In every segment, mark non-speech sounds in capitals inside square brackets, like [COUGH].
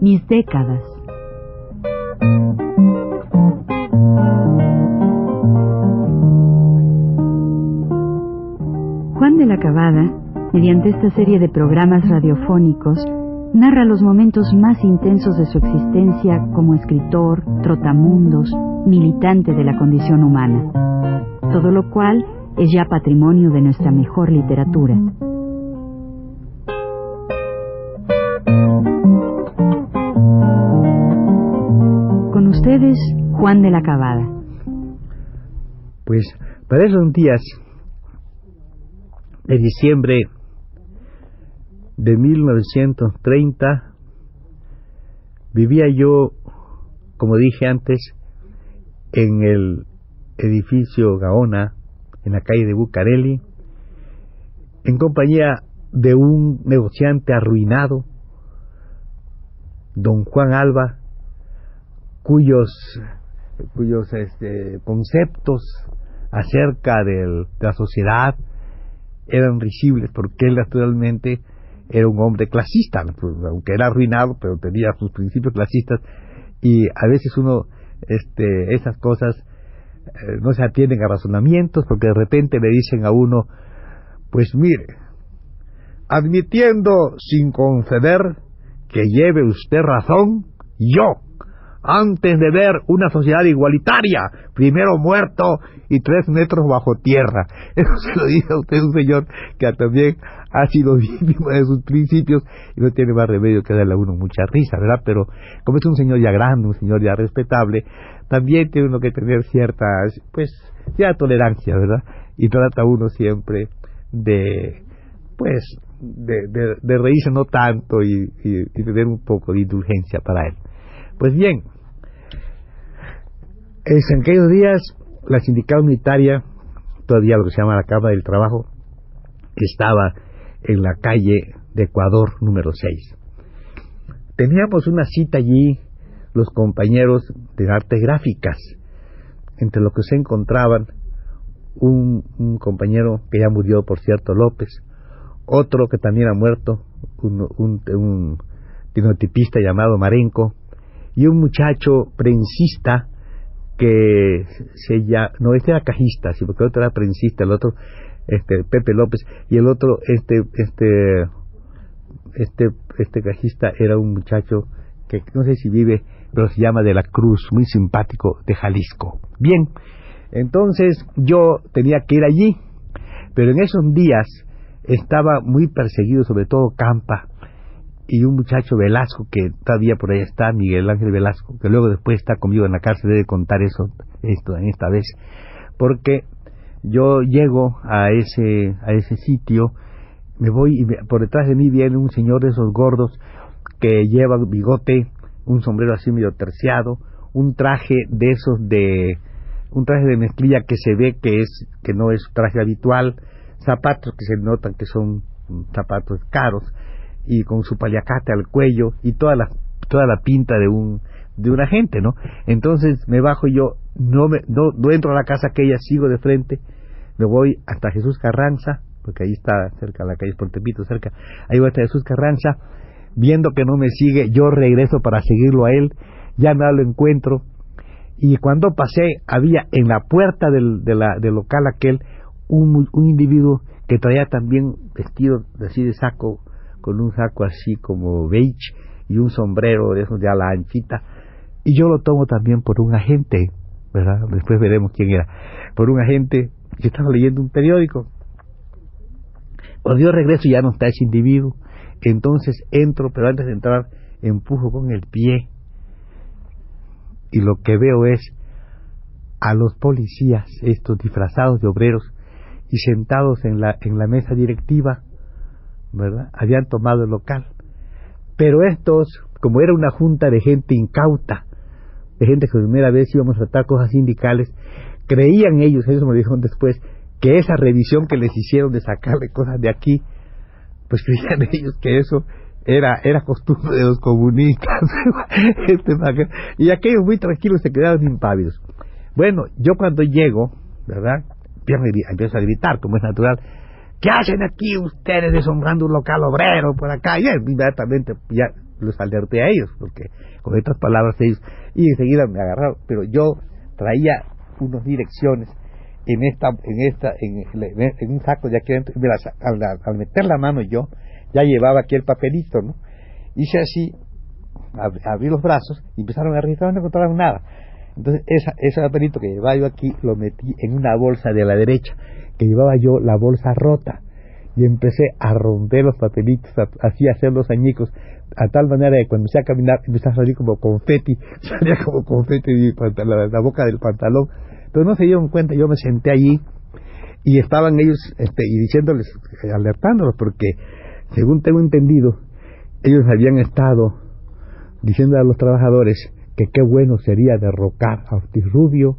Mis décadas. Juan de la Cabada, mediante esta serie de programas radiofónicos, narra los momentos más intensos de su existencia como escritor, trotamundos, militante de la condición humana, todo lo cual es ya patrimonio de nuestra mejor literatura. Con ustedes, Juan de la Cabada. Pues para esos días de diciembre de 1930 vivía yo, como dije antes, en el edificio Gaona, en la calle de Bucareli, en compañía de un negociante arruinado, don Juan Alba, cuyos, cuyos este, conceptos acerca de la sociedad eran risibles, porque él naturalmente era un hombre clasista, aunque era arruinado, pero tenía sus principios clasistas, y a veces uno, este, esas cosas no se atienden a razonamientos, porque de repente le dicen a uno, pues mire, admitiendo sin conceder que lleve usted razón, yo, antes de ver una sociedad igualitaria, primero muerto y tres metros bajo tierra. [LAUGHS] Eso se lo dice a usted un señor que también ha sido [LAUGHS] víctima de sus principios y no tiene más remedio que darle a uno mucha risa, ¿verdad? Pero como es un señor ya grande, un señor ya respetable, también tiene uno que tener cierta, pues, cierta tolerancia, ¿verdad? Y trata uno siempre de, pues, de, de, reírse no tanto y, y, tener un poco de indulgencia para él. Pues bien, en aquellos días la sindical unitaria, todavía lo que se llama la Cámara del Trabajo, estaba en la calle de Ecuador número 6. Teníamos una cita allí los compañeros de artes gráficas, entre los que se encontraban un, compañero que ya murió, por cierto, López, otro que también ha muerto, un, un, un llamado Marenco, y un muchacho prensista que se llama, no, este era cajista, sí, porque el otro era prensista, el otro, este, Pepe López, y el otro, este, este, este, este cajista era un muchacho que no sé si vive, pero se llama de la Cruz, muy simpático, de Jalisco. Bien, entonces yo tenía que ir allí, pero en esos días estaba muy perseguido, sobre todo Campa, y un muchacho Velasco que todavía por ahí está, Miguel Ángel Velasco, que luego después está conmigo en la cárcel, debe contar eso esto en esta vez, porque yo llego a ese a ese sitio, me voy y por detrás de mí viene un señor de esos gordos que lleva bigote, un sombrero así medio terciado, un traje de esos de un traje de mezclilla que se ve que es que no es traje habitual, zapatos que se notan que son zapatos caros y con su paliacate al cuello y toda la toda la pinta de un de un agente, ¿no? Entonces me bajo y yo no me no, entro a la casa aquella, sigo de frente, me voy hasta Jesús Carranza, porque ahí está cerca la calle Portepito, cerca, ahí voy hasta Jesús Carranza, viendo que no me sigue, yo regreso para seguirlo a él, ya me lo encuentro y cuando pasé había en la puerta del, de la, del local aquel un, un individuo que traía también vestido así de saco con un saco así como beige y un sombrero de esos de ala anchita. Y yo lo tomo también por un agente, ¿verdad? Después veremos quién era. Por un agente que estaba leyendo un periódico. Cuando yo regreso ya no está ese individuo. Entonces entro, pero antes de entrar empujo con el pie. Y lo que veo es a los policías, estos disfrazados de obreros, y sentados en la, en la mesa directiva, ¿verdad? Habían tomado el local. Pero estos, como era una junta de gente incauta, de gente que por primera vez íbamos a tratar cosas sindicales, creían ellos, ellos me dijeron después, que esa revisión que les hicieron de sacarle cosas de aquí, pues creían [LAUGHS] ellos que eso era era costumbre de los comunistas. [LAUGHS] este, y aquellos muy tranquilos se quedaron impávidos. Bueno, yo cuando llego, ¿verdad? empieza a gritar, como es natural. ¿Qué hacen aquí ustedes deshonrando un local obrero por acá? Y inmediatamente ya los alerté a ellos, porque con estas palabras ellos, y enseguida me agarraron, pero yo traía unas direcciones en esta, en esta, en, un saco de aquí adentro, al, al, meter la mano yo, ya llevaba aquí el papelito, ¿no? Hice así, abrí los brazos y empezaron a registrar, no encontraron nada. Entonces, esa, ese papelito que llevaba yo aquí lo metí en una bolsa de la derecha, que llevaba yo la bolsa rota. Y empecé a romper los papelitos, así a hacer los añicos, a tal manera que cuando empecé a caminar, empecé a salir como confeti, [LAUGHS] salía como confeti de la, la boca del pantalón. Pero no se dieron cuenta, yo me senté allí y estaban ellos este, y diciéndoles, alertándolos, porque según tengo entendido, ellos habían estado diciendo a los trabajadores que qué bueno sería derrocar a Ortiz Rubio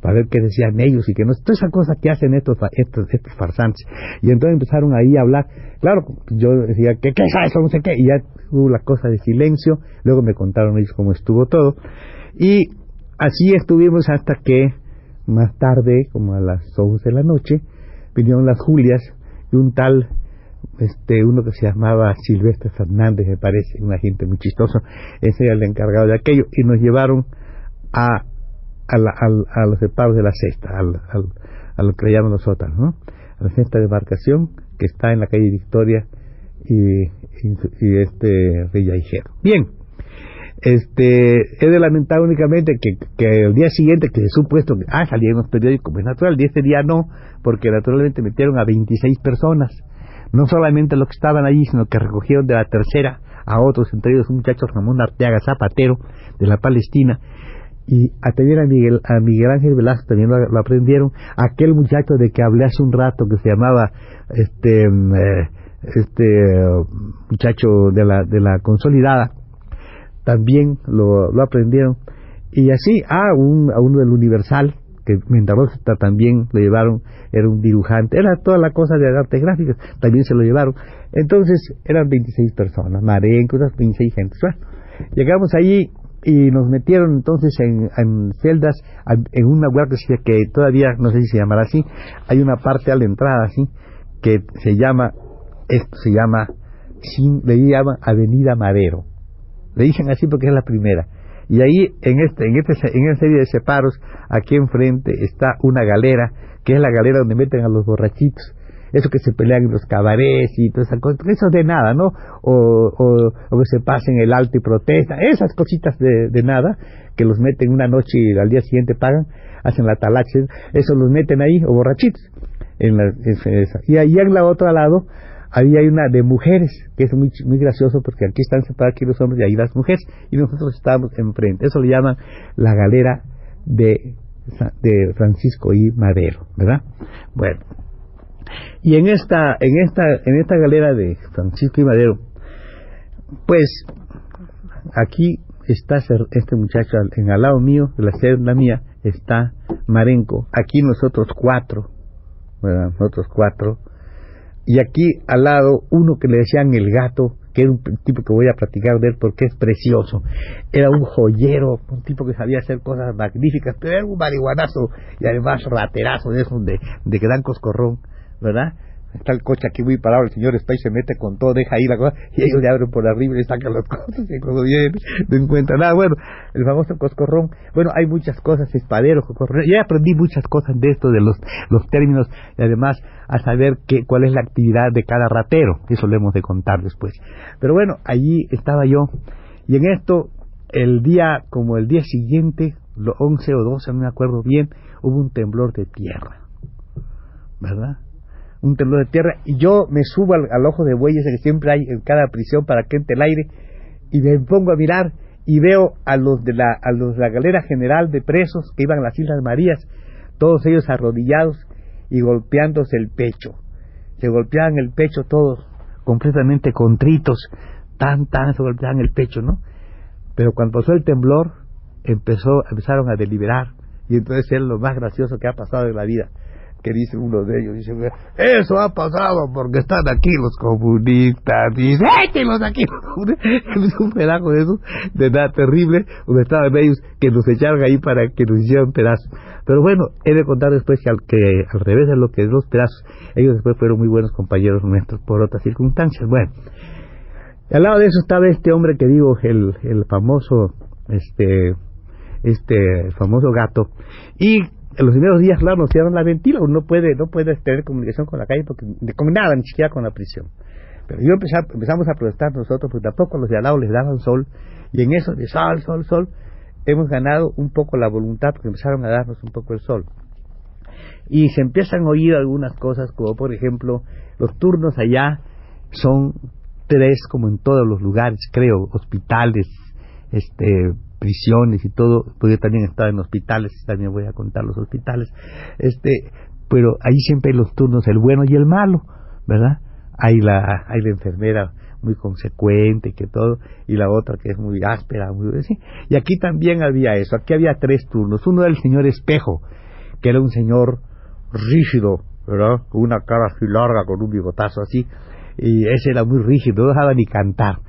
para ver qué decían ellos y que no toda esa cosa que hacen estos estos estos farsantes. Y entonces empezaron ahí a hablar. Claro yo decía que qué es eso no sé qué y ya hubo la cosa de silencio. Luego me contaron ellos cómo estuvo todo. Y así estuvimos hasta que más tarde como a las 11 de la noche vinieron las Julias y un tal este uno que se llamaba Silvestre Fernández me parece un agente muy chistoso. Ese era el encargado de aquello. Y nos llevaron a a, a los separos de la cesta al, a lo que le llaman los ¿no? a la cesta de embarcación que está en la calle Victoria y, este Villajero bien este he de lamentar únicamente que, el día siguiente que se supuesto que ah salían los periódicos es natural y este día no porque naturalmente metieron a 26 personas no solamente los que estaban allí, sino que recogieron de la tercera a otros, entre ellos un muchacho Ramón Arteaga Zapatero, de la Palestina, y a también a Miguel, a Miguel Ángel Velasco también lo, aprendieron, aquel muchacho de que hablé hace un rato que se llamaba este mm, eh, este muchacho de la de la consolidada también lo, lo aprendieron y así a un a uno del Universal que Mendoza también lo llevaron, era un dibujante, era toda la cosa de arte gráfico, también se lo llevaron. Entonces eran 26 personas, unas 26 gentes. Bueno, llegamos allí y nos metieron entonces en, celdas, en una huerta que todavía no sé si se llamará así, hay una parte a la entrada así, que se llama, esto se llama, le llaman Avenida Madero. Le dicen así porque es la primera y ahí, en, este, en, este, en esta serie de separos, aquí enfrente está una galera, que es la galera donde meten a los borrachitos. Eso que se pelean en los cabarets y todas esas cosas. Eso de nada, ¿no? O, o, que se pasen el alto y protesta. Esas cositas de, de nada, que los meten una noche y al día siguiente pagan, hacen la talache. Eso los meten ahí, o borrachitos. En la, y ahí en la otra lado Ahí hay una de mujeres, que es muy, muy gracioso porque aquí están separados aquí los hombres y ahí las mujeres, y nosotros estamos enfrente. Eso le llaman la galera de, de Francisco y Madero, ¿verdad? Bueno, y en esta, en esta, en esta galera de Francisco y Madero, pues aquí está este muchacho en al lado mío, la celda mía, está Marenco, aquí nosotros cuatro, ¿verdad? Nosotros cuatro, y aquí al lado uno que le decían el gato, que era un tipo que voy a platicar de él porque es precioso. Era un joyero, un tipo que sabía hacer cosas magníficas, pero era un marihuanazo y además raterazo de esos de, de dan coscorrón, ¿verdad? Está el coche aquí muy parado, el señor está y se mete con todo, deja ahí la cosa, y ellos le abren por arriba y le sacan las cosas, y cuando viene no encuentra nada. Bueno, el famoso coscorrón, bueno, hay muchas cosas, espadero, coscorrón, ya aprendí muchas cosas de esto, de los, los términos, y además a saber qué, cuál es la actividad de cada ratero, eso lo hemos de contar después. Pero bueno, allí estaba yo, y en esto, el día, como el día siguiente, lo 11 o 12, no me acuerdo bien, hubo un temblor de tierra, ¿verdad? Un temblor de tierra, y yo me subo al, ojo de bueyes que siempre hay en cada prisión para que entre el aire, y me pongo a mirar y veo a los de la, a los la galera general de presos que iban a las Islas Marías, todos ellos arrodillados y golpeándose el pecho. Se golpeaban el pecho todos, completamente contritos, tan, tan se golpeaban el pecho, ¿no? Pero cuando pasó el temblor, empezó, empezaron a deliberar, y entonces es lo más gracioso que ha pasado en la vida que dice uno de ellos, dice, eso ha pasado porque están aquí los comunistas, dice, échenlos aquí [LAUGHS] un pedazo de eso, de nada terrible, donde estaban ellos, que nos echaron ahí para que nos hicieran pedazos. Pero bueno, he de contar después que al, que al revés de lo que es los pedazos, ellos después fueron muy buenos compañeros nuestros por otras circunstancias. Bueno, al lado de eso estaba este hombre que digo, el, el famoso, este, este famoso gato, y en los primeros días, claro, nos cierran la ventila, uno no puede, no puede tener comunicación con la calle porque, con nada, ni siquiera con la prisión. Pero yo empezamos a protestar nosotros, porque tampoco los de al lado les daban sol, y en eso de sol, sol, sol, hemos ganado un poco la voluntad, porque empezaron a darnos un poco el sol. Y se empiezan a oír algunas cosas, como por ejemplo, los turnos allá son tres, como en todos los lugares, creo, hospitales, este, prisiones y todo, porque también he estado en hospitales, también voy a contar los hospitales, este, pero ahí siempre hay los turnos, el bueno y el malo, ¿verdad? Hay la, hay la enfermera muy consecuente que todo, y la otra que es muy áspera, muy ¿sí? y aquí también había eso, aquí había tres turnos, uno era el señor Espejo, que era un señor rígido, ¿verdad? Con una cara así larga, con un bigotazo así, y ese era muy rígido, no dejaba ni cantar.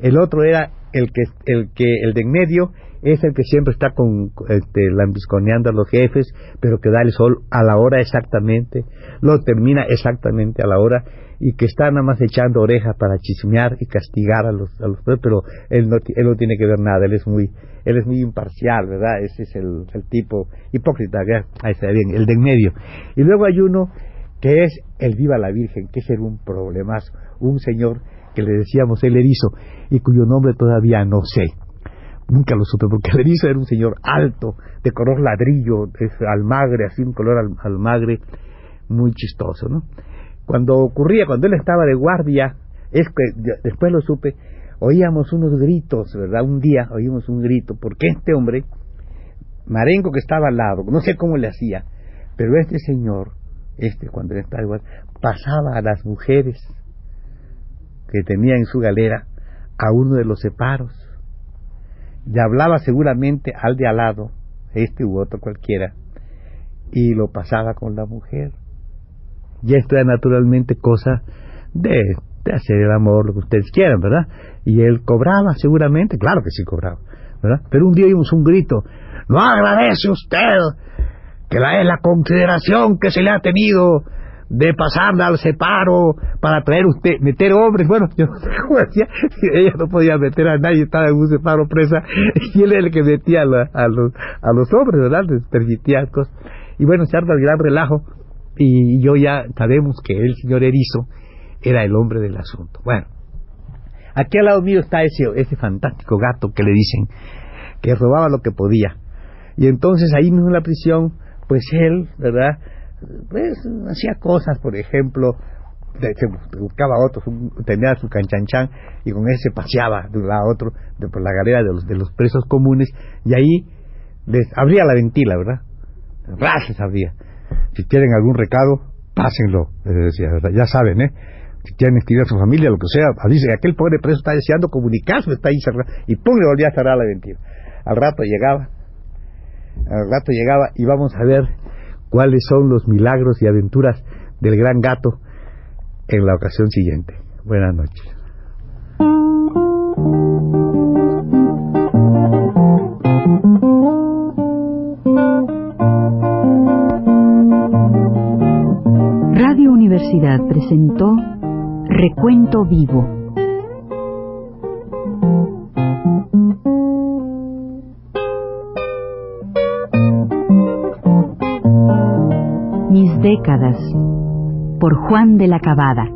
El otro era el que el que el de en medio es el que siempre está con este, lambisconeando a los jefes, pero que da el sol a la hora exactamente, lo termina exactamente a la hora y que está nada más echando oreja para chismear y castigar a los, a los pero él no, él no tiene que ver nada, él es muy él es muy imparcial, ¿verdad? Ese es el, el tipo hipócrita, ahí está bien, el de en medio. Y luego hay uno que es el Viva la Virgen, que es un problemazo, un señor que le decíamos el erizo y cuyo nombre todavía no sé. Nunca lo supe, porque el erizo era un señor alto, de color ladrillo, almagre, así un color almagre, muy chistoso, ¿no? Cuando ocurría, cuando él estaba de guardia, es que después lo supe, oíamos unos gritos, ¿verdad? Un día oímos un grito, porque este hombre, Marengo que estaba al lado, no sé cómo le hacía, pero este señor, este cuando él estaba igual, pasaba a las mujeres que tenía en su galera a uno de los separos. Y hablaba seguramente al de al lado, este u otro cualquiera, y lo pasaba con la mujer. Y esto era naturalmente cosa de, de hacer el amor, lo que ustedes quieran, ¿verdad? Y él cobraba seguramente, claro que sí cobraba, ¿verdad? Pero un día oímos un grito, no agradece usted que la, es la consideración que se le ha tenido de pasarla al separo para traer usted, meter hombres, bueno, yo no sé [LAUGHS] cómo decía, ella no podía meter a nadie, estaba en un separo presa, y él era el que metía a, los, a los hombres, ¿verdad? Les permitía cosas. Y bueno, se arma el gran relajo, y yo ya sabemos que el señor Erizo era el hombre del asunto. Bueno, aquí al lado mío está ese, ese fantástico gato que le dicen, que robaba lo que podía. Y entonces ahí mismo en la prisión, pues él, ¿verdad? Pues hacía cosas, por ejemplo, buscaba otros, tenía su canchanchan y con ese paseaba de un lado a otro de por la galera de los, de los presos comunes y ahí les abría la ventila, ¿verdad? Rases abría. Si quieren algún recado, pásenlo, les decía, ¿verdad? Ya saben, ¿eh? Si quieren escribir a su familia, lo que sea, dice aquel pobre preso está deseando comunicarse, está ahí cerrado, y pum, le volvía a cerrar la ventila. Al rato llegaba, al rato llegaba y vamos a ver cuáles son los milagros y aventuras del gran gato en la ocasión siguiente. Buenas noches. Radio Universidad presentó Recuento Vivo por Juan de la Cabada.